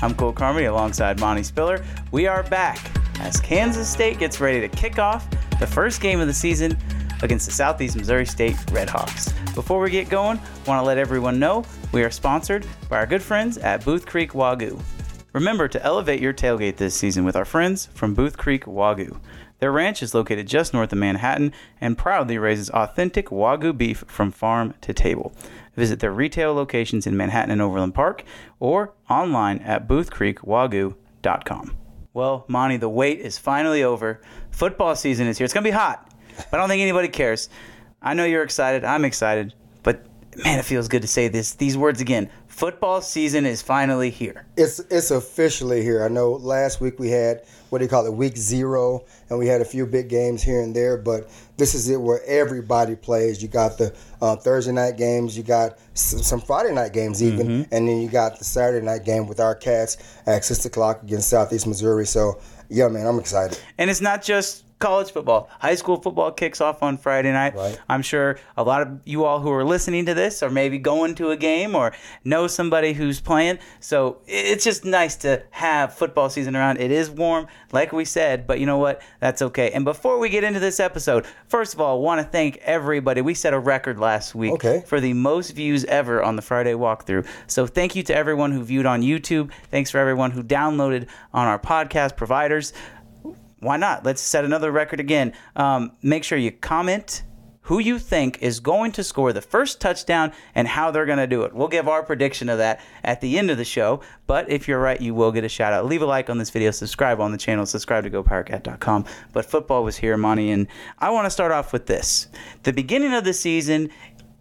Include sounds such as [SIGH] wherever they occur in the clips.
I'm Cole Carmody alongside Monte Spiller. We are back as Kansas State gets ready to kick off the first game of the season against the Southeast Missouri State Redhawks. Before we get going, want to let everyone know we are sponsored by our good friends at Booth Creek Wagyu. Remember to elevate your tailgate this season with our friends from Booth Creek Wagyu. Their ranch is located just north of Manhattan and proudly raises authentic Wagyu beef from farm to table. Visit their retail locations in Manhattan and Overland Park or online at boothcreekwagyu.com. Well, Monte, the wait is finally over. Football season is here. It's going to be hot, but I don't think anybody cares. I know you're excited. I'm excited. But man, it feels good to say this these words again. Football season is finally here. It's it's officially here. I know last week we had what do you call it, week zero, and we had a few big games here and there, but this is it where everybody plays. You got the uh, Thursday night games, you got some, some Friday night games even, mm-hmm. and then you got the Saturday night game with our Cats at six o'clock against Southeast Missouri. So yeah, man, I'm excited. And it's not just college football. High school football kicks off on Friday night. Right. I'm sure a lot of you all who are listening to this are maybe going to a game or know somebody who's playing. So it's just nice to have football season around. It is warm, like we said, but you know what? That's okay. And before we get into this episode, first of all, I want to thank everybody. We set a record last week okay. for the most views ever on the Friday walkthrough. So thank you to everyone who viewed on YouTube. Thanks for everyone who downloaded on our podcast providers why not? Let's set another record again. Um, make sure you comment who you think is going to score the first touchdown and how they're going to do it. We'll give our prediction of that at the end of the show. But if you're right, you will get a shout out. Leave a like on this video, subscribe on the channel, subscribe to GoPowerCat.com. But football was here, Monte, and I want to start off with this. The beginning of the season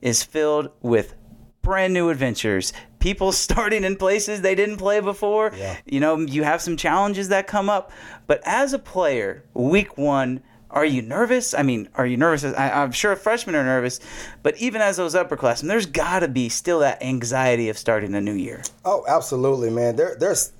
is filled with brand new adventures. People [LAUGHS] starting in places they didn't play before. Yeah. You know, you have some challenges that come up. But as a player, week one, are you nervous? I mean, are you nervous? I, am sure freshmen are nervous, but even as those upperclassmen, there's got to be still that anxiety of starting a new year. Oh, absolutely, man. There, there's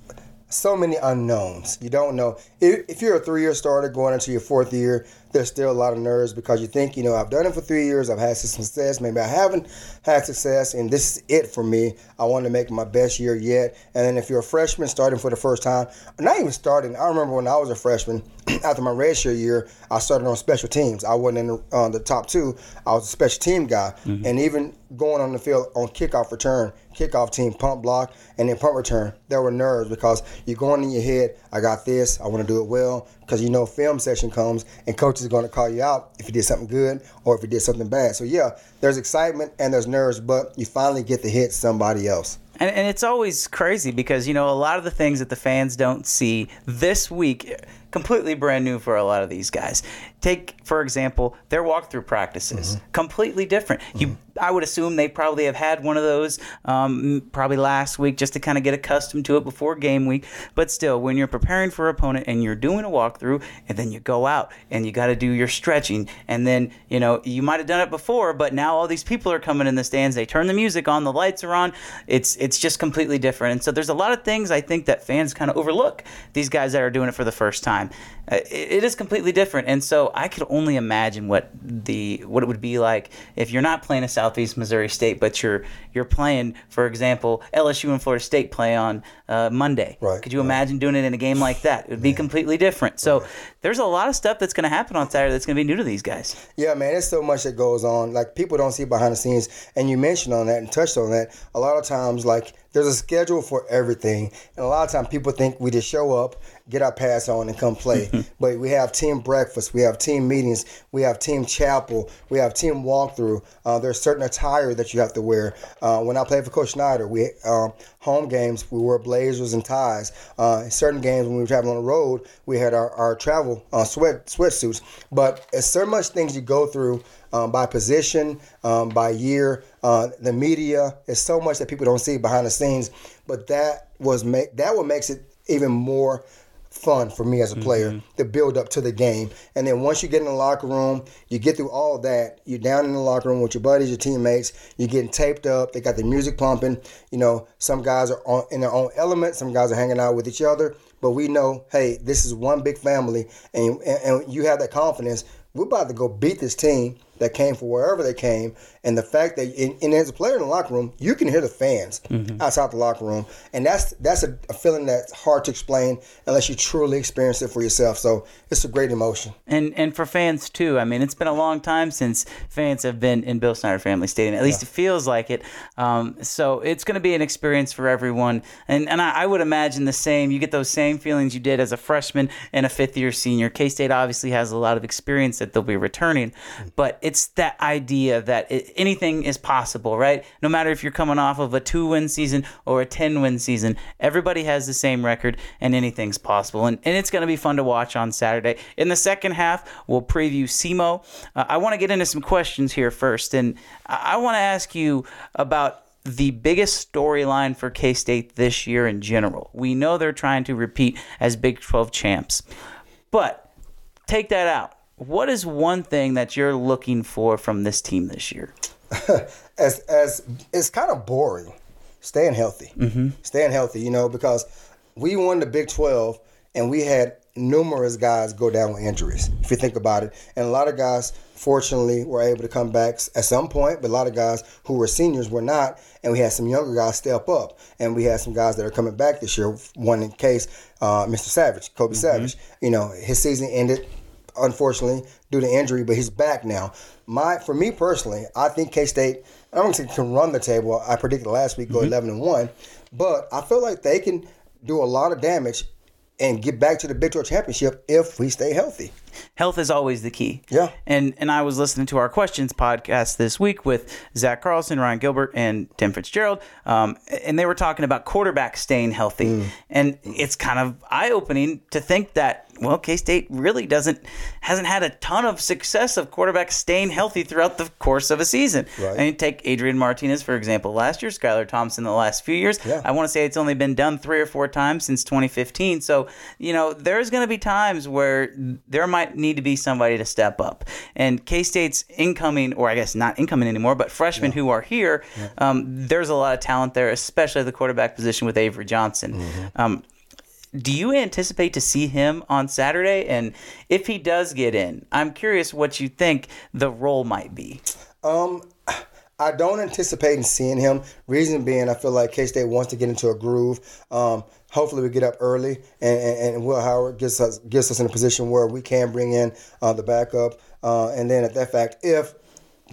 so many unknowns. You don't know. If, if you're a three year starter going into your fourth year, there's still a lot of nerves because you think, you know, I've done it for three years, I've had some success, maybe I haven't had success, and this is it for me. I want to make my best year yet. And then if you're a freshman starting for the first time, not even starting, I remember when I was a freshman, after my redshirt year, I started on special teams. I wasn't in the, uh, the top two, I was a special team guy. Mm-hmm. And even going on the field on kickoff return, kickoff team, punt block, and then punt return, there were nerves because you're going in your head, I got this, I want to do it well, because you know film session comes and coaches are going to call you out if you did something good or if you did something bad. So yeah, there's excitement and there's nerves, but you finally get to hit somebody else. And, and it's always crazy because you know a lot of the things that the fans don't see this week completely brand new for a lot of these guys. Take, for example, their walkthrough practices, mm-hmm. completely different. Mm-hmm. You, I would assume they probably have had one of those um, probably last week just to kind of get accustomed to it before game week. But still, when you're preparing for opponent and you're doing a walkthrough, and then you go out and you got to do your stretching, and then you know you might have done it before, but now all these people are coming in the stands. They turn the music on, the lights are on. It's it's just completely different. And so there's a lot of things I think that fans kind of overlook. These guys that are doing it for the first time, uh, it, it is completely different. And so I could only imagine what the what it would be like if you're not playing a Southeast Missouri State, but you're you're playing, for example, LSU and Florida State play on uh, Monday. Right. Could you right. imagine doing it in a game like that? It would be completely different. So right. there's a lot of stuff that's going to happen on Saturday that's going to be new to these guys. Yeah, man, there's so much that goes on. Like people don't see behind the scenes, and you mentioned on that and touched on that. A lot of times, like there's a schedule for everything, and a lot of times people think we just show up get our pass on and come play. [LAUGHS] but we have team breakfast, we have team meetings, we have team chapel, we have team walkthrough. Uh, there's certain attire that you have to wear. Uh, when I played for Coach Snyder, we um, home games we wore blazers and ties. Uh, certain games when we were traveling on the road, we had our, our travel uh, sweat sweatsuits. But it's so much things you go through. Um, by position, um, by year, uh, the media is so much that people don't see behind the scenes. But that was make that what makes it even more fun for me as a player mm-hmm. to build up to the game. And then once you get in the locker room, you get through all that. You're down in the locker room with your buddies, your teammates. You're getting taped up. They got the music pumping. You know, some guys are on, in their own element. Some guys are hanging out with each other. But we know, hey, this is one big family, and, and, and you have that confidence. We're about to go beat this team that came from wherever they came, and the fact that and, and as a player in the locker room, you can hear the fans mm-hmm. outside the locker room, and that's that's a, a, feeling that's hard to explain unless you truly experience it for yourself. So it's a great emotion. And and for fans too. I mean, it's been a long time since fans have been in Bill Snyder Family Stadium. At least yeah. it feels like it. Um, so it's going to be an experience for everyone, and and I, I would imagine the same. You get those same feelings you did as a freshman and a fifth year senior. K State obviously has a lot of experience that they'll be returning, but it's that idea that it, anything is possible, right? No matter if you're coming off of a two win season or a 10 win season, everybody has the same record and anything's possible. And, and it's going to be fun to watch on Saturday. In the second half, we'll preview SEMO. Uh, I want to get into some questions here first. And I, I want to ask you about the biggest storyline for K State this year in general. We know they're trying to repeat as Big 12 champs, but take that out what is one thing that you're looking for from this team this year? [LAUGHS] as as it's kind of boring. Staying healthy, mm-hmm. staying healthy. You know, because we won the Big Twelve and we had numerous guys go down with injuries. If you think about it, and a lot of guys, fortunately, were able to come back at some point, but a lot of guys who were seniors were not, and we had some younger guys step up, and we had some guys that are coming back this year. One in case, uh, Mr. Savage, Kobe mm-hmm. Savage. You know, his season ended unfortunately, due to injury, but he's back now. My for me personally, I think K State. I don't think can run the table. I predicted last week go mm-hmm. eleven and one, but I feel like they can do a lot of damage and get back to the Big 12 championship if we stay healthy. Health is always the key. Yeah. And and I was listening to our questions podcast this week with Zach Carlson, Ryan Gilbert, and Tim Fitzgerald, um, and they were talking about quarterbacks staying healthy, mm. and it's kind of eye opening to think that well, K State really doesn't hasn't had a ton of success of quarterbacks staying healthy throughout the course of a season. Right. I mean, take Adrian Martinez for example. Last year, Skylar Thompson the last few years. Yeah. I want to say it's only been done three or four times since 2015. So you know, there's going to be times where there might need to be somebody to step up. And K State's incoming, or I guess not incoming anymore, but freshmen yeah. who are here, yeah. um, there's a lot of talent there, especially at the quarterback position with Avery Johnson. Mm-hmm. Um, do you anticipate to see him on Saturday? And if he does get in, I'm curious what you think the role might be. Um, I don't anticipate seeing him. Reason being, I feel like K State wants to get into a groove. Um, hopefully, we get up early, and, and, and, Will Howard gets us gets us in a position where we can bring in uh, the backup. Uh, and then, at that fact, if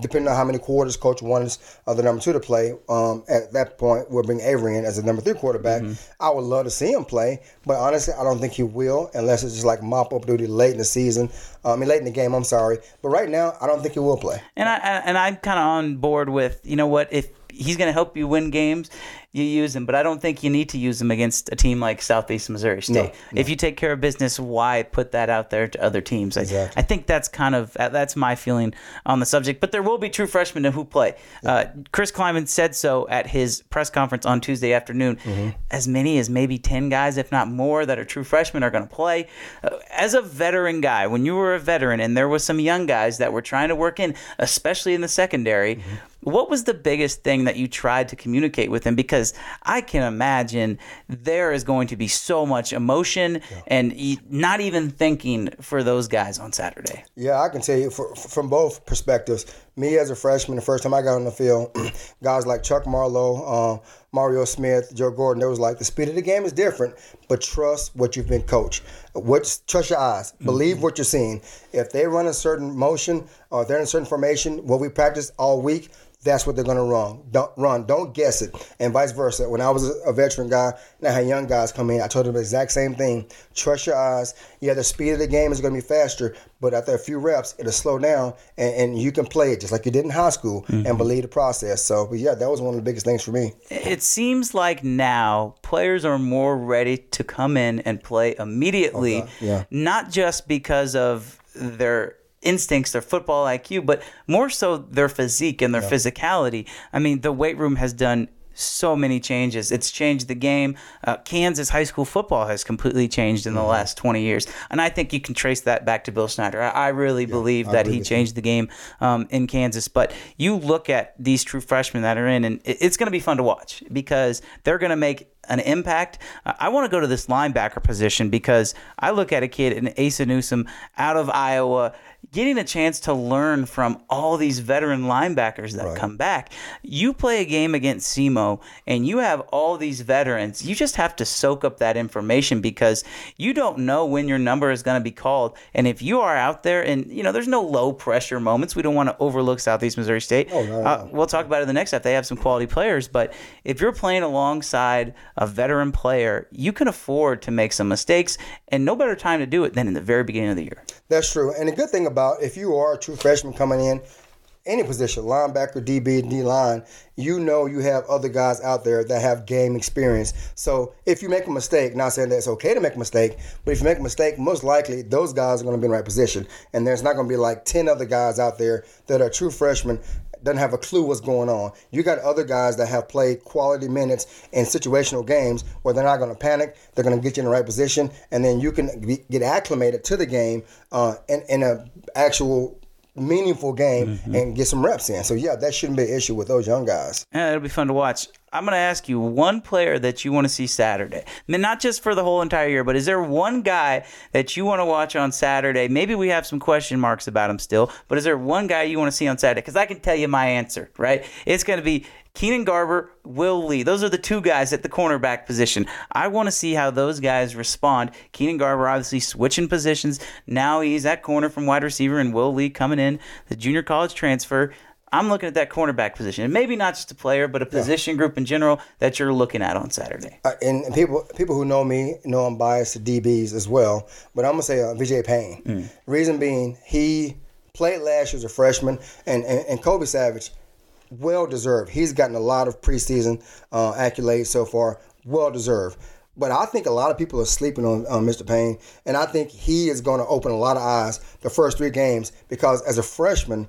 depending on how many quarters coach wants uh, the number two to play, um, at that point we'll bring Avery in as a number three quarterback. Mm-hmm. I would love to see him play, but honestly, I don't think he will unless it's just like mop up duty late in the season. Uh, I mean, late in the game. I'm sorry, but right now, I don't think he will play. And I and I'm kind of on board with you know what if he's going to help you win games you use him, but I don't think you need to use him against a team like Southeast Missouri State. No, no. If you take care of business, why put that out there to other teams? Exactly. I, I, think that's kind of that's my feeling on the subject. But there will be true freshmen who play. Yeah. Uh, Chris Klieman said so at his press conference on Tuesday afternoon. Mm-hmm. As many as maybe ten guys, if not more, that are true freshmen are going to play. Uh, as a veteran guy, when you were a veteran and there was some young guys that were trying to work in, especially in the secondary. Mm-hmm what was the biggest thing that you tried to communicate with him? Because I can imagine there is going to be so much emotion yeah. and not even thinking for those guys on Saturday. Yeah, I can tell you for, from both perspectives. Me as a freshman, the first time I got on the field, [CLEARS THROAT] guys like Chuck Marlowe, uh, Mario Smith, Joe Gordon, they was like, the speed of the game is different, but trust what you've been coached. What, trust your eyes. Believe mm-hmm. what you're seeing. If they run a certain motion or they're in a certain formation, what we practice all week – that's what they're going to run. Don't run. Don't guess it. And vice versa. When I was a veteran guy and I had young guys come in, I told them the exact same thing. Trust your eyes. Yeah, the speed of the game is going to be faster, but after a few reps, it'll slow down, and, and you can play it just like you did in high school mm-hmm. and believe the process. So, but yeah, that was one of the biggest things for me. It seems like now players are more ready to come in and play immediately, okay. yeah. not just because of their instincts, their football IQ, but more so their physique and their yeah. physicality. I mean, the weight room has done so many changes. It's changed the game. Uh, Kansas high school football has completely changed in the mm-hmm. last 20 years. And I think you can trace that back to Bill Snyder. I, I really yeah, believe that he changed the game um, in Kansas. But you look at these true freshmen that are in, and it, it's going to be fun to watch because they're going to make an impact. Uh, I want to go to this linebacker position because I look at a kid in Asa Newsom out of Iowa getting a chance to learn from all these veteran linebackers that right. come back. You play a game against SEMO and you have all these veterans. You just have to soak up that information because you don't know when your number is going to be called. And if you are out there and, you know, there's no low pressure moments. We don't want to overlook Southeast Missouri State. Oh, no, no. Uh, we'll talk about it in the next half. They have some quality players. But if you're playing alongside a veteran player, you can afford to make some mistakes. And no better time to do it than in the very beginning of the year. That's true. And the good thing about if you are a true freshman coming in, any position, linebacker, DB, D line, you know you have other guys out there that have game experience. So if you make a mistake, not saying that it's okay to make a mistake, but if you make a mistake, most likely those guys are going to be in the right position. And there's not going to be like 10 other guys out there that are true freshmen doesn't have a clue what's going on. You got other guys that have played quality minutes in situational games where they're not going to panic. They're going to get you in the right position, and then you can be, get acclimated to the game uh, in, in a actual meaningful game mm-hmm. and get some reps in. So yeah, that shouldn't be an issue with those young guys. Yeah, it'll be fun to watch. I'm going to ask you one player that you want to see Saturday. I mean, not just for the whole entire year, but is there one guy that you want to watch on Saturday? Maybe we have some question marks about him still, but is there one guy you want to see on Saturday? Because I can tell you my answer, right? It's going to be Keenan Garber, Will Lee. Those are the two guys at the cornerback position. I want to see how those guys respond. Keenan Garber obviously switching positions. Now he's at corner from wide receiver, and Will Lee coming in, the junior college transfer. I'm looking at that cornerback position, and maybe not just a player, but a position yeah. group in general that you're looking at on Saturday. Uh, and, and, people people who know me know I'm biased to DBs as well, but I'm gonna say uh, VJ Payne. Mm. Reason being, he played last year as a freshman, and, and, and Kobe Savage, well deserved. He's gotten a lot of preseason uh, accolades so far, well deserved. But I think a lot of people are sleeping on, on Mr. Payne, and I think he is going to open a lot of eyes the first three games because as a freshman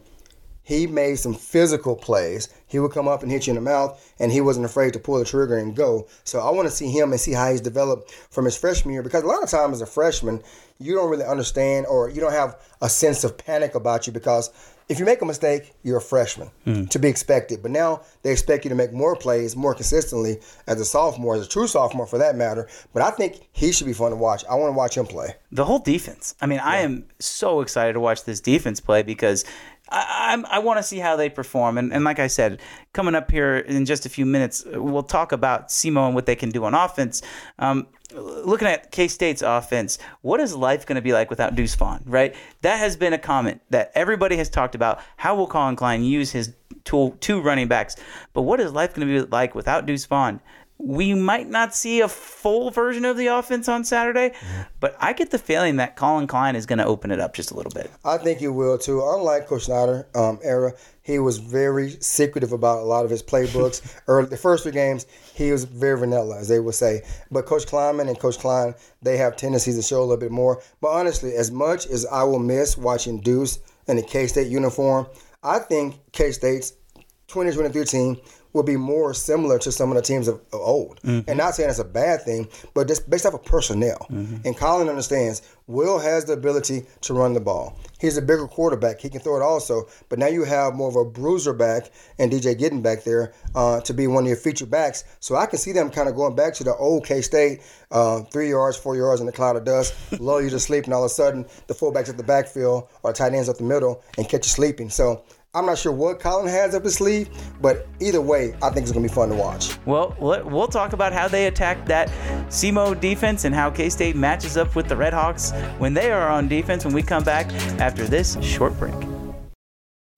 he made some physical plays. He would come up and hit you in the mouth, and he wasn't afraid to pull the trigger and go. So I want to see him and see how he's developed from his freshman year because a lot of times as a freshman, you don't really understand or you don't have a sense of panic about you because if you make a mistake, you're a freshman mm. to be expected. But now they expect you to make more plays more consistently as a sophomore, as a true sophomore for that matter. But I think he should be fun to watch. I want to watch him play. The whole defense. I mean, yeah. I am so excited to watch this defense play because I, I, I want to see how they perform. And, and like I said, coming up here in just a few minutes, we'll talk about SEMO and what they can do on offense. Um, looking at K State's offense, what is life going to be like without Deuce Vaughn, right? That has been a comment that everybody has talked about. How will Collin Klein use his two, two running backs? But what is life going to be like without Deuce Vaughn? We might not see a full version of the offense on Saturday, mm-hmm. but I get the feeling that Collin Klein is going to open it up just a little bit. I think he will too. Unlike Coach Snyder um, era, he was very secretive about a lot of his playbooks. [LAUGHS] Early the first three games, he was very vanilla, as they would say. But Coach Klieman and Coach Klein, they have tendencies to show a little bit more. But honestly, as much as I will miss watching Deuce in the K State uniform, I think K State's 2023 team will be more similar to some of the teams of, of old. Mm-hmm. And not saying it's a bad thing, but just based off of personnel. Mm-hmm. And Collin understands Will has the ability to run the ball. He's a bigger quarterback. He can throw it also. But now you have more of a bruiser back and DJ Giddens back there uh, to be one of your feature backs. So I can see them kind of going back to the old K State, uh, three yards, four yards in the cloud of dust, [LAUGHS] lull you to sleep, and all of a sudden the fullbacks at the backfield or tight ends up the middle and catch you sleeping. So I'm not sure what Collin has up his sleeve, but either way, I think it's going to be fun to watch. Well, we'll talk about how they attack that SEMO defense and how K State matches up with the Red Hawks when they are on defense when we come back after this short break.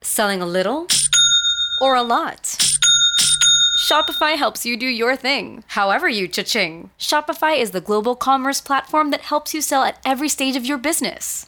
Selling a little or a lot? Shopify helps you do your thing, however you cha-ching. Shopify is the global commerce platform that helps you sell at every stage of your business.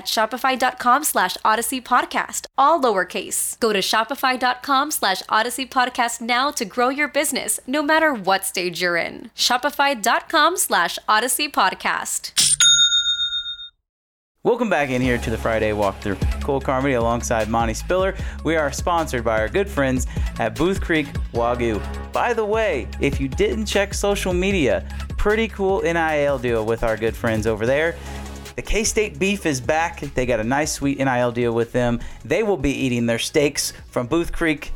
shopify.com slash odyssey podcast, all lowercase. Go to shopify.com slash odyssey podcast now to grow your business, no matter what stage you're in. Shopify.com slash odyssey podcast. Welcome back in here to the Friday walkthrough. Cole Carmody alongside Monte Spiller. We are sponsored by our good friends at Booth Creek Wagyu. By the way, if you didn't check social media, pretty cool NIL deal with our good friends over there. The K State beef is back. They got a nice, sweet NIL deal with them. They will be eating their steaks from Booth Creek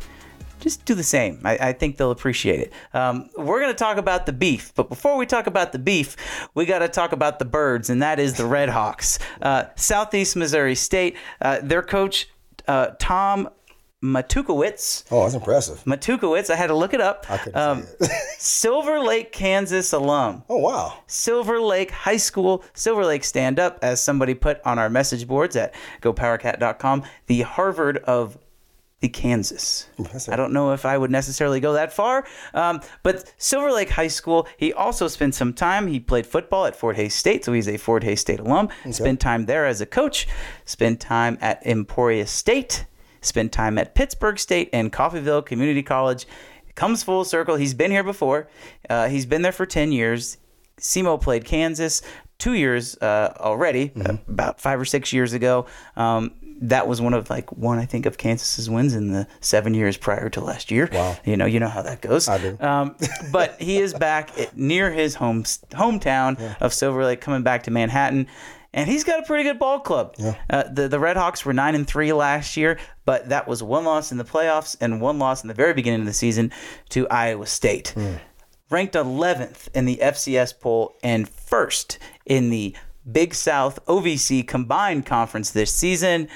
just do the same. I, I think they'll appreciate it. Um, we're going to talk about the beef, but before we talk about the beef, we got to talk about the birds, and that is the Red Hawks. Uh, Southeast Missouri State, uh, their coach, uh, Tom Matukewicz. Oh, that's impressive. Matukewicz, I had to look it up. I couldn't say it. [LAUGHS] Silver Lake, Kansas alum. Oh, wow. Silver Lake High School, Silver Lake Stand Up, as somebody put on our message boards at gopowercat.com, the Harvard of the Kansas. Impressive. I don't know if I would necessarily go that far, um, but Silver Lake High School, he also spent some time. He played football at Fort Hays State, so he's a Fort Hays State alum. Spent time there as a coach, spent time at Emporia State, spent time at Pittsburgh State and Coffeyville Community College. Comes full circle. He's been here before. Uh, he's been there for 10 years. SEMO played Kansas two years uh, already, Mm-hmm. uh, about five or six years ago. Um, that was one of like one I think of Kansas's wins in the seven years prior to last year. Wow. you know you know how that goes. I do. Um, [LAUGHS] but he is back at- near his home hometown of Silver Lake, coming back to Manhattan. And he's got a pretty good ball club. Uh, the the Red Hawks were nine and three last year, but that was one loss in the playoffs and one loss in the very beginning of the season to Iowa State ranked 11th in the FCS poll and first in the Big South OVC combined conference this season.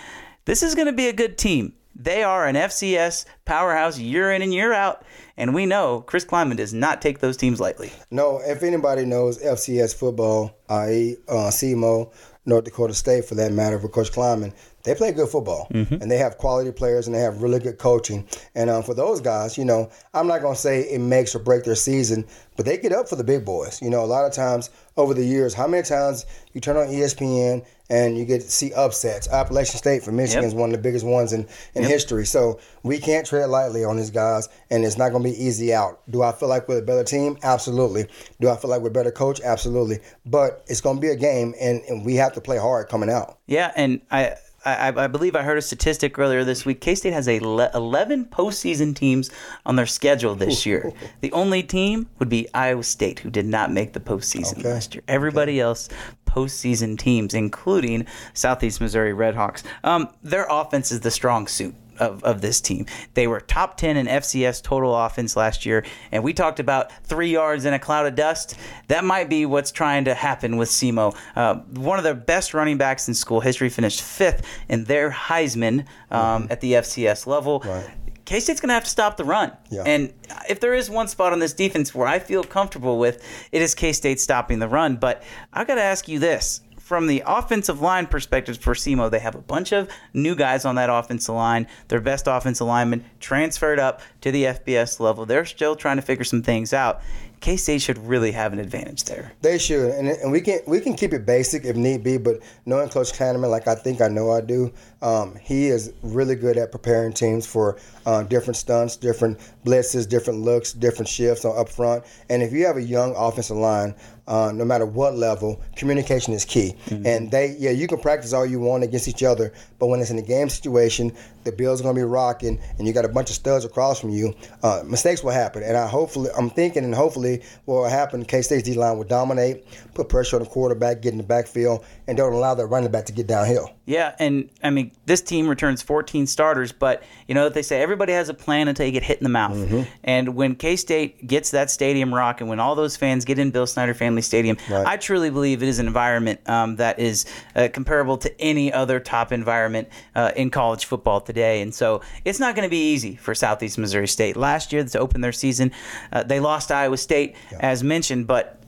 This is going to be a good team. They are an FCS powerhouse year in and year out, and we know Chris Klieman does not take those teams lightly. No, if anybody knows FCS football, i.e., uh, SEMO, North Dakota State for that matter, for Coach Klieman, they play good football. And they have quality players and they have really good coaching. And um, for those guys, you know, I'm not going to say it makes or break their season, but they get up for the big boys. You know, a lot of times over the years, how many times you turn on ESPN and you get to see upsets? Appalachian State for Michigan is one of the biggest ones in, in history. So we can't tread lightly on these guys, and it's not going to be easy out. Do I feel like we're a better team? Absolutely. Do I feel like we're a better coach? Absolutely. But it's going to be a game, and, and we have to play hard coming out. Yeah, and I. I, I believe I heard a statistic earlier this week. K State has a le- 11 postseason teams on their schedule this year. [LAUGHS] The only team would be Iowa State, who did not make the postseason Okay. last year. Everybody else, postseason teams, including Southeast Missouri Redhawks. Um, their offense is the strong suit. Of, of this team. They were top 10 in FCS total offense last year, and we talked about three yards in a cloud of dust. That might be what's trying to happen with SEMO. Uh, one of the best running backs in school history finished fifth in their Heisman um, at the FCS level. K State's going to have to stop the run. Yeah. And if there is one spot on this defense where I feel comfortable with, it is K State stopping the run. But I got to ask you this. From the offensive line perspective for SEMO, they have a bunch of new guys on that offensive line. Their best offensive lineman transferred up to the FBS level. They're still trying to figure some things out. K State should really have an advantage there. They should, and, and we can we can keep it basic if need be. But knowing Coach Klieman, like I think I know I do, um, he is really good at preparing teams for uh, different stunts, different blitzes, different looks, different shifts on up front. And if you have a young offensive line, uh, no matter what level, communication is key. Mm-hmm. And they, yeah, you can practice all you want against each other, but when it's in a game situation, the Bills are going to be rocking, and you got a bunch of studs across from you. Uh, mistakes will happen, and I hopefully, I'm thinking, and hopefully, what will happen? K State's D line will dominate, put pressure on the quarterback, get in the backfield, and don't allow that running back to get downhill. Yeah, and I mean, this team returns 14 starters, but you know they say everybody has a plan until you get hit in the mouth. Mm-hmm. And when K State gets that stadium rocking, when all those fans get in Bill Snyder Family Stadium, right. I truly believe it is an environment um, that is uh, comparable to any other top environment uh, in college football today. And so it's not going to be easy for Southeast Missouri State. Last year, to open their season, uh, they lost Iowa State, yeah. as mentioned, but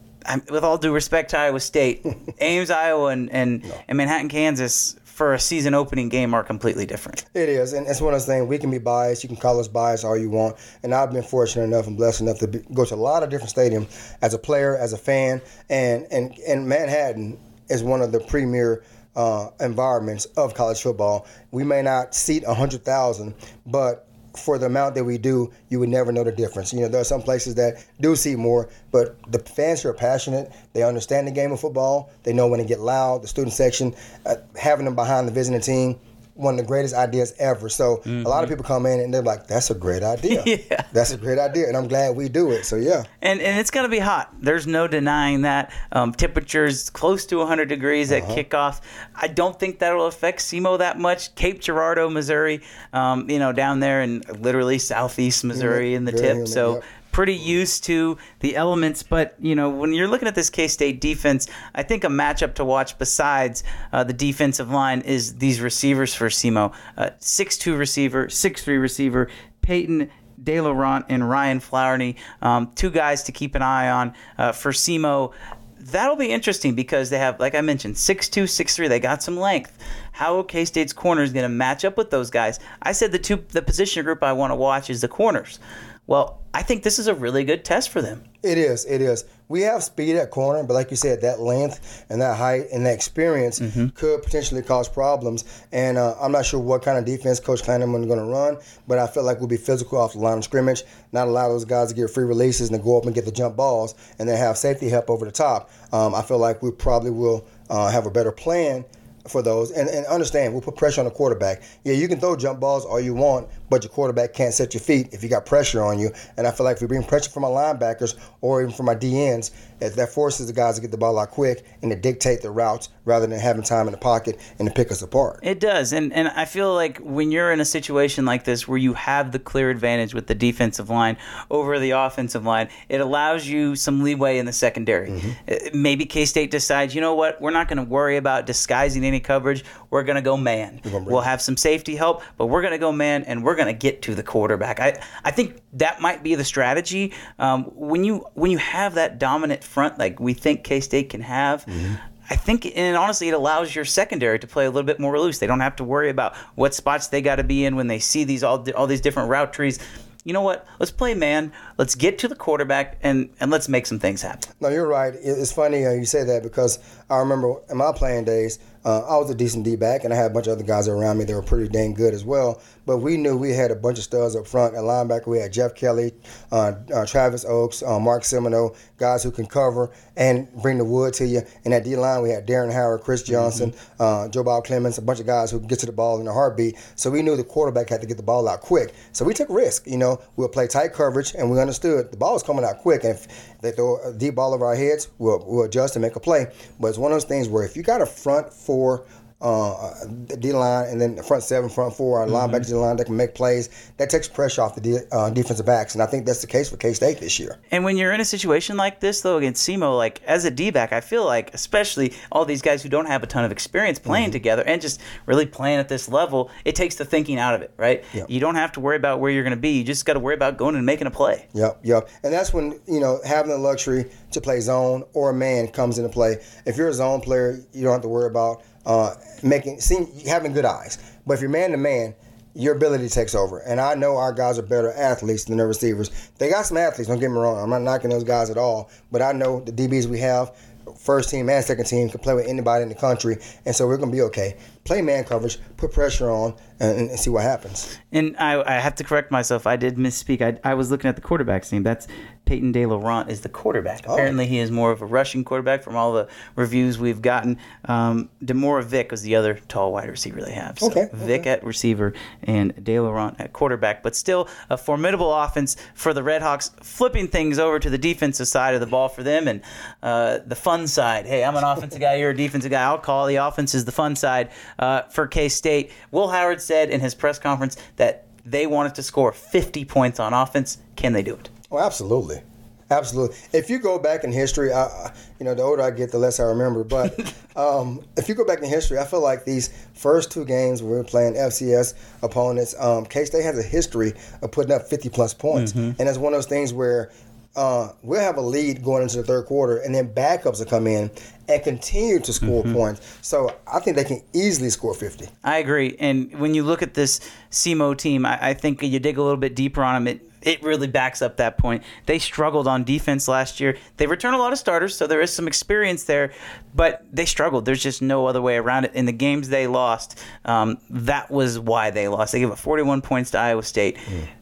with all due respect to Iowa State, [LAUGHS] Ames, Iowa, and and, no. and Manhattan, Kansas for a season opening game are completely different. It is, and it's one of those things. We can be biased. You can call us biased all you want. And I've been fortunate enough and blessed enough to be, go to a lot of different stadiums as a player, as a fan, and and and Manhattan is one of the premier. Uh, environments of college football. We may not seat 100,000, but for the amount that we do, you would never know the difference. You know, there are some places that do see more, but the fans who are passionate. They understand the game of football. They know when to get loud. The student section, uh, having them behind the visiting team, one of the greatest ideas ever. So mm-hmm. a lot of mm-hmm. people come in and they're like, "That's a great idea. [LAUGHS] yeah. That's a great idea," and I'm glad we do it. So yeah. And and it's gonna be hot. There's no denying that. Um, temperatures close to 100 degrees uh-huh. at kickoff. I don't think that'll affect SEMO that much. Cape Girardeau, Missouri, um, you know, down there in literally southeast Missouri in the tip. Humid, so. Yep pretty used to the elements. But you know, when you're looking at this K State defense, I think a matchup to watch besides uh, the defensive line is these receivers for SEMO. Uh, six-two receiver, six-three receiver, Peyton. De Laurent and Ryan Flournoy, um, two guys to keep an eye on uh, for SEMO that'll be interesting because they have, like I mentioned, six two, six three. They got some length. How K State's corner is going to match up with those guys? I said the two, the position group I want to watch is the corners. Well, I think this is a really good test for them. It is. It is. We have speed at corner, but like you said, that length and that height and that experience mm-hmm. could potentially cause problems. And uh, I'm not sure what kind of defense Coach Klieman is going to run, but I feel like we'll be physical off the line of scrimmage, not allow those guys to get free releases and to go up and get the jump balls, and then have safety help over the top. Um, I feel like we probably will uh, have a better plan for those. And, and understand, we'll put pressure on the quarterback. Yeah, you can throw jump balls all you want, but your quarterback can't set your feet if you got pressure on you. And I feel like if we bring pressure from our linebackers or even from our DNs, that forces the guys to get the ball out quick and to dictate the routes rather than having time in the pocket and to pick us apart. It does. And and I feel like when you're in a situation like this where you have the clear advantage with the defensive line over the offensive line, it allows you some leeway in the secondary. Mm-hmm. Uh, maybe K-State decides, you know what, we're not going to worry about disguising any coverage. We're going to go man. We'll have some safety help, but we're going to go man and we're going to get to the quarterback. I I think that might be the strategy. Um, when you when you have that dominant front like we think K State can have. Mm-hmm. I think, and honestly, it allows your secondary to play a little bit more loose. They don't have to worry about what spots they got to be in when they see these all all these different route trees. You know what? Let's play man. Let's get to the quarterback and and let's make some things happen. No, you're right. It's funny uh, you say that because I remember in my playing days, uh, I was a decent D back, and I had a bunch of other guys around me that were pretty dang good as well. But we knew we had a bunch of studs up front. At linebacker, we had Jeff Kelly, uh, uh, Travis Ochs, uh, Mark Simoneau, guys who can cover and bring the wood to you. And at D line, we had Darren Howard, Chris Johnson, mm-hmm. Uh, Joe Bob Clements, a bunch of guys who can get to the ball in a heartbeat. So we knew the quarterback had to get the ball out quick. So we took risk. You know, we'll play tight coverage, and we understood the ball was coming out quick. And if they throw a deep ball over our heads, we'll, we'll adjust and make a play. But it's one of those things where if you got a front four uh, D line, and then the front seven, front four, our mm-hmm. linebackers in line that can make plays. That takes pressure off the de- uh, defensive backs, and I think that's the case for K State this year. And when you're in a situation like this, though, against SEMO, like as a D back, I feel like, especially all these guys who don't have a ton of experience playing mm-hmm. together and just really playing at this level, it takes the thinking out of it, right? Yep. You don't have to worry about where you're going to be. You just got to worry about going and making a play. Yep, yep. And that's when you know having the luxury to play zone or man comes into play. If you're a zone player, you don't have to worry about uh, making seeing having good eyes. But if you're man to man, your ability takes over. And I know our guys are better athletes than their receivers. They got some athletes, don't get me wrong. I'm not knocking those guys at all. But I know the DBs we have, first team and second team, can play with anybody in the country. And so we're going to be okay. Play man coverage, put pressure on, and, and see what happens. And I, I have to correct myself. I did misspeak. I, I was looking at the quarterback's name. That's Peyton De Laurent is the quarterback. Oh. Apparently, he is more of a rushing quarterback from all the reviews we've gotten. Um, Demora Vick was the other tall wide receiver they have. So Okay, Vick at receiver and De Laurent at quarterback. But still, a formidable offense for the Redhawks, flipping things over to the defensive side of the ball for them and uh, the fun side. Hey, I'm an offensive guy. You're a defensive guy. I'll call the offense is the fun side uh, for K State. Will Howard said in his press conference that they wanted to score 50 points on offense. Can they do it? Oh, absolutely. Absolutely. If you go back in history, I, you know, the older I get, the less I remember. But [LAUGHS] um, if you go back in history, I feel like these first two games we are playing FCS opponents, um, K State has a history of putting up 50 plus points. And it's one of those things where uh, we'll have a lead going into the third quarter, and then backups will come in and continue to score points. So I think they can easily score 50. I agree. And when you look at this SEMO team, I, I think you dig a little bit deeper on them. It, it really backs up that point. They struggled on defense last year. They return a lot of starters, so there is some experience there, but they struggled. There's just no other way around it. In the games they lost, um, that was why they lost. They gave up 41 points to Iowa State.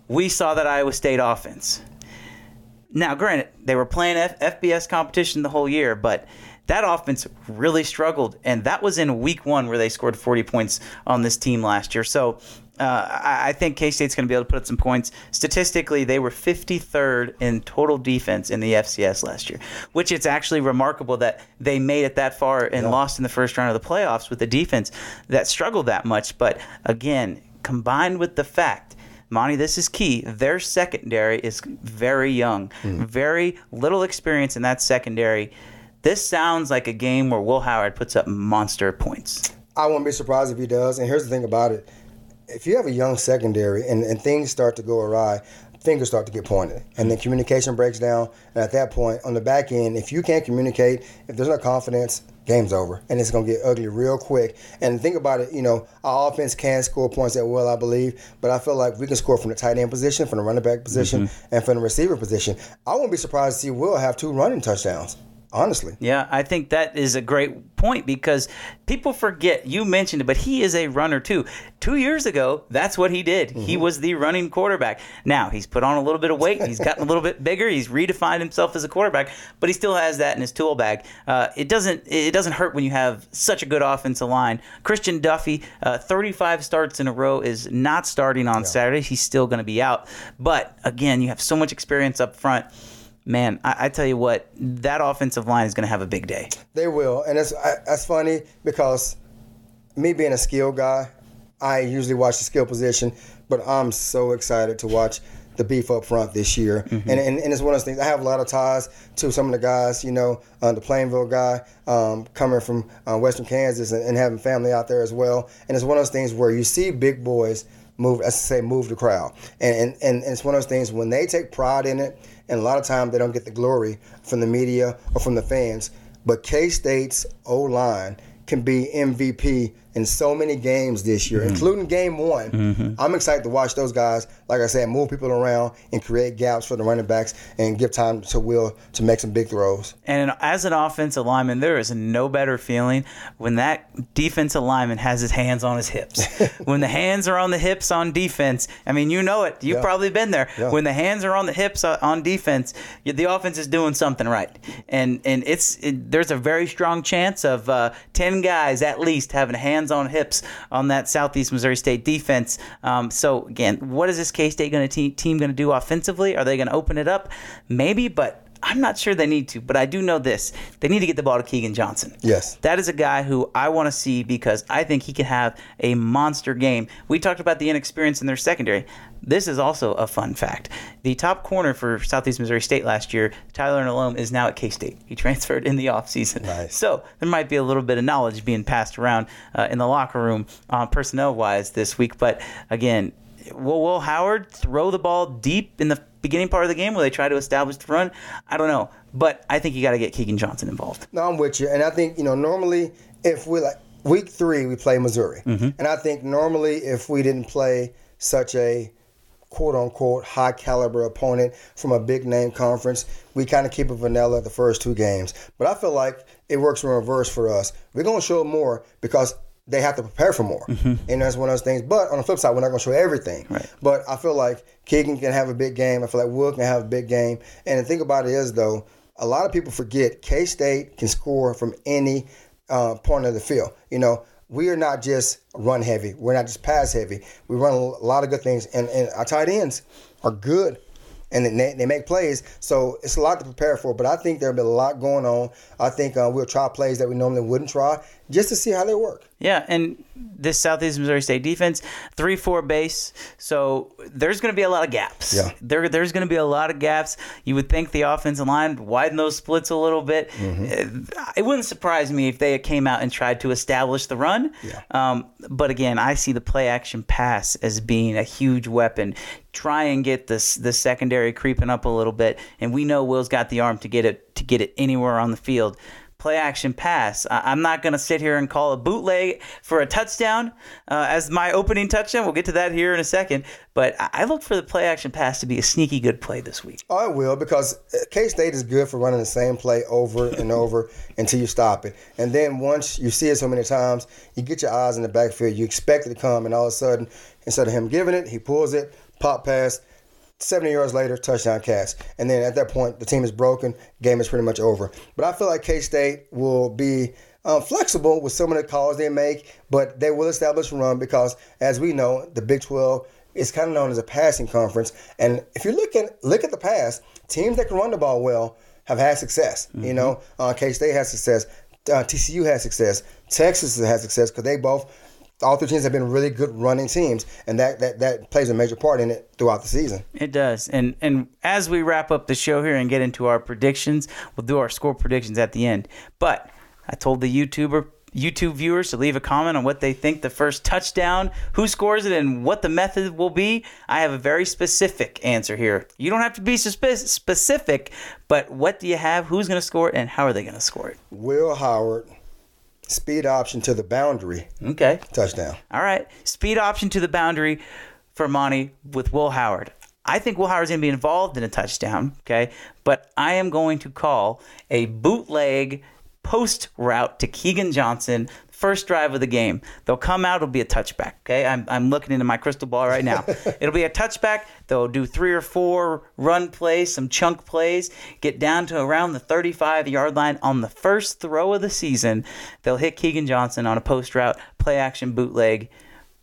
We saw that Iowa State offense. Now, granted, they were playing F- FBS competition the whole year, but that offense really struggled, and that was in week one where they scored 40 points on this team last year. So uh, I, I think K State's going to be able to put up some points. Statistically, they were 53rd in total defense in the FCS last year, which it's actually remarkable that they made it that far and lost in the first round of the playoffs with a defense that struggled that much. But again, combined with the fact Monte, this is key. Their secondary is very young, hmm. very little experience in that secondary. This sounds like a game where Will Howard puts up monster points. I won't be surprised if he does. And here's the thing about it: if you have a young secondary and, and things start to go awry, fingers start to get pointed, and then mm. communication breaks down. And at that point, on the back end, if you can't communicate, if there's no confidence, game's over, and it's gonna get ugly real quick. And think about it, you know, our offense can score points at will, I believe, but I feel like we can score from the tight end position, from the running back position, mm-hmm. and from the receiver position. I won't be surprised to see Will have two running touchdowns. Honestly. Yeah, I think that is a great point because people forget. You mentioned it, but he is a runner too. Two years ago, that's what he did. He was the running quarterback. Now he's put on a little bit of weight. He's gotten a little bit bigger. He's redefined himself as a quarterback, but he still has that in his tool bag. Uh, it doesn't. It doesn't hurt when you have such a good offensive line. Christian Duffie, uh, 35 starts in a row, is not starting on Saturday. He's still going to be out. But again, you have so much experience up front. Man, I, I tell you what, that offensive line is going to have a big day. They will, and it's I, that's funny because me being a skill guy, I usually watch the skill position, but I'm so excited to watch the beef up front this year. And, and and it's one of those things. I have a lot of ties to some of the guys, you know, uh, the Plainville guy um, coming from uh, Western Kansas and, and having family out there as well. And it's one of those things where you see big boys move, as I say, move the crowd. And, and, and it's one of those things when they take pride in it, and a lot of times they don't get the glory from the media or from the fans. But K State's O line can be MVP in so many games this year, including game one. I'm excited to watch those guys, like I said, move people around and create gaps for the running backs and give time to Will to make some big throws. And as an offensive lineman, there is no better feeling when that defensive lineman has his hands on his hips. [LAUGHS] when the hands are on the hips on defense, I mean, you know it. You've Yeah. probably been there. Yeah. When the hands are on the hips uh, on defense, the offense is doing something right. And and it's it, there's a very strong chance of uh, ten guys at least having hands on hips on that Southeast Missouri State defense. Um, so again, what is this K State going to te- team going to do offensively? Are they going to open it up? Maybe, but I'm not sure they need to, but I do know this. They need to get the ball to Keagan Johnson. Yes. That is a guy who I want to see because I think he can have a monster game. We talked about the inexperience in their secondary. This is also a fun fact. The top corner for Southeast Missouri State last year, Tyler Nalome, is now at K State. He [LAUGHS] transferred in the offseason. Nice. So there might be a little bit of knowledge being passed around uh, in the locker room, uh, personnel wise, this week. But again, will Will Howard throw the ball deep in the beginning part of the game where they try to establish the run? I don't know. But I think you got to get Keagan Johnson involved. No, I'm with you, and I think you know normally if we like week three we play Missouri, mm-hmm. and I think normally if we didn't play such a quote unquote high caliber opponent from a big name conference, we kind of keep it vanilla the first two games. But I feel like it works in reverse for us. We're gonna show more because they have to prepare for more, and that's one of those things. But on the flip side, we're not gonna show everything. Right. But I feel like Keagan can have a big game. I feel like Will can have a big game. And the thing about it is though, a lot of people forget K State can score from any uh, point of the field. You know, we are not just run heavy. We're not just pass heavy. We run a lot of good things, and, and our tight ends are good, and they, they make plays. So it's a lot to prepare for. But I think there'll be a lot going on. I think uh, we'll try plays that we normally wouldn't try just to see how they work. Yeah, and this Southeast Missouri State defense, three four base, so there's going to be a lot of gaps. Yeah. there there's going to be a lot of gaps. You would think the offensive line widen those splits a little bit. Mm-hmm. Uh, It wouldn't surprise me if they came out and tried to establish the run. Yeah. Um, but again, I see the play action pass as being a huge weapon. Try and get this the secondary creeping up a little bit, and we know Will's got the arm to get it to get it anywhere on the field play action pass. I- I'm not going to sit here and call a bootleg for a touchdown uh, as my opening touchdown. We'll get to that here in a second. But I I look for the play action pass to be a sneaky good play this week. Oh, it will because K State is good for running the same play over and over [LAUGHS] until you stop it. And then once you see it so many times, you get your eyes in the backfield. You expect it to come, and all of a sudden, instead of him giving it, he pulls it, pop pass. 70 yards later, touchdown catch. And then at that point, the team is broken. Game is pretty much over. But I feel like K State will be um, flexible with some of the calls they make, but they will establish a run because, as we know, the Big 12 is kind of known as a passing conference. And if you look at look at the past, teams that can run the ball well have had success. You know, uh, K State has success. Uh, TCU has success. Texas has success because they both all three teams have been really good running teams, and that, that that plays a major part in it throughout the season. It does. And and as we wrap up the show here and get into our predictions, we'll do our score predictions at the end. But I told the YouTuber YouTube viewers to leave a comment on what they think the first touchdown, who scores it, and what the method will be. I have a very specific answer here. You don't have to be specific, but what do you have? Who's going to score it, and how are they going to score it? Will Howard, speed option to the boundary, Okay. touchdown. All right. Speed option to the boundary for Monte with Will Howard. I think Will Howard's going to be involved in a touchdown, okay? But I am going to call a bootleg post route to Keagan Johnson, first drive of the game. They'll come out, it'll be a touchback, okay? I'm, I'm looking into my crystal ball right now. [LAUGHS] it'll be a touchback. They'll do three or four run plays, some chunk plays, get down to around the 35 yard line on the first throw of the season. They'll hit Keagan Johnson on a post route, play action bootleg.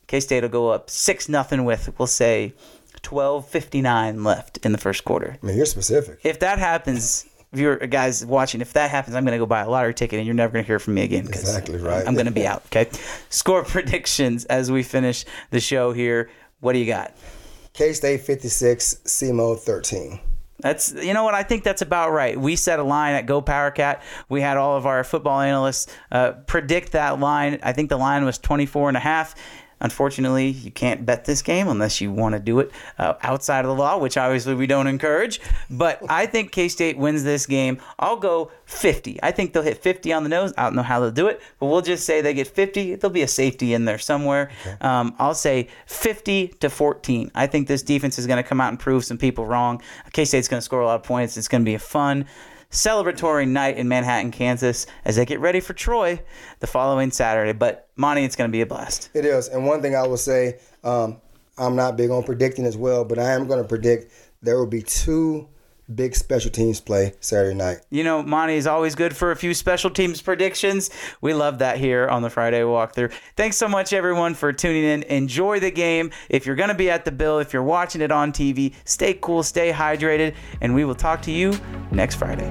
K State will go up 6 nothing with, we'll say, 12.59 left in the first quarter. I mean, you're specific. If that happens, if you're guys watching, if that happens, I'm going to go buy a lottery ticket and you're never going to hear from me again. Exactly right. I'm going to be out. Okay. Score [LAUGHS] predictions as we finish the show here. What do you got? K State 56, SEMO 13. That's you know what I think that's about right. We set a line at GoPowercat. We had all of our football analysts uh, predict that line. I think the line was 24 and a half. Unfortunately, you can't bet this game unless you want to do it uh, outside of the law, which obviously we don't encourage. But I think K State wins this game. I'll go 50. I think they'll hit 50 on the nose. I don't know how they'll do it, but we'll just say they get 50. There'll be a safety in there somewhere. Um, I'll say 50 to 14. I think this defense is going to come out and prove some people wrong. K State's going to score a lot of points. It's going to be a fun celebratory night in Manhattan, Kansas, as they get ready for Troy the following Saturday. But Monte, it's going to be a blast. It is. And one thing I will say, um, I'm not big on predicting as well, but I am going to predict there will be two big special teams play Saturday night. You know, Monte is always good for a few special teams predictions. We love that here on the Friday walkthrough. Thanks so much, everyone, for tuning in. Enjoy the game. If you're going to be at the Bill, if you're watching it on TV, stay cool, stay hydrated, and we will talk to you next Friday.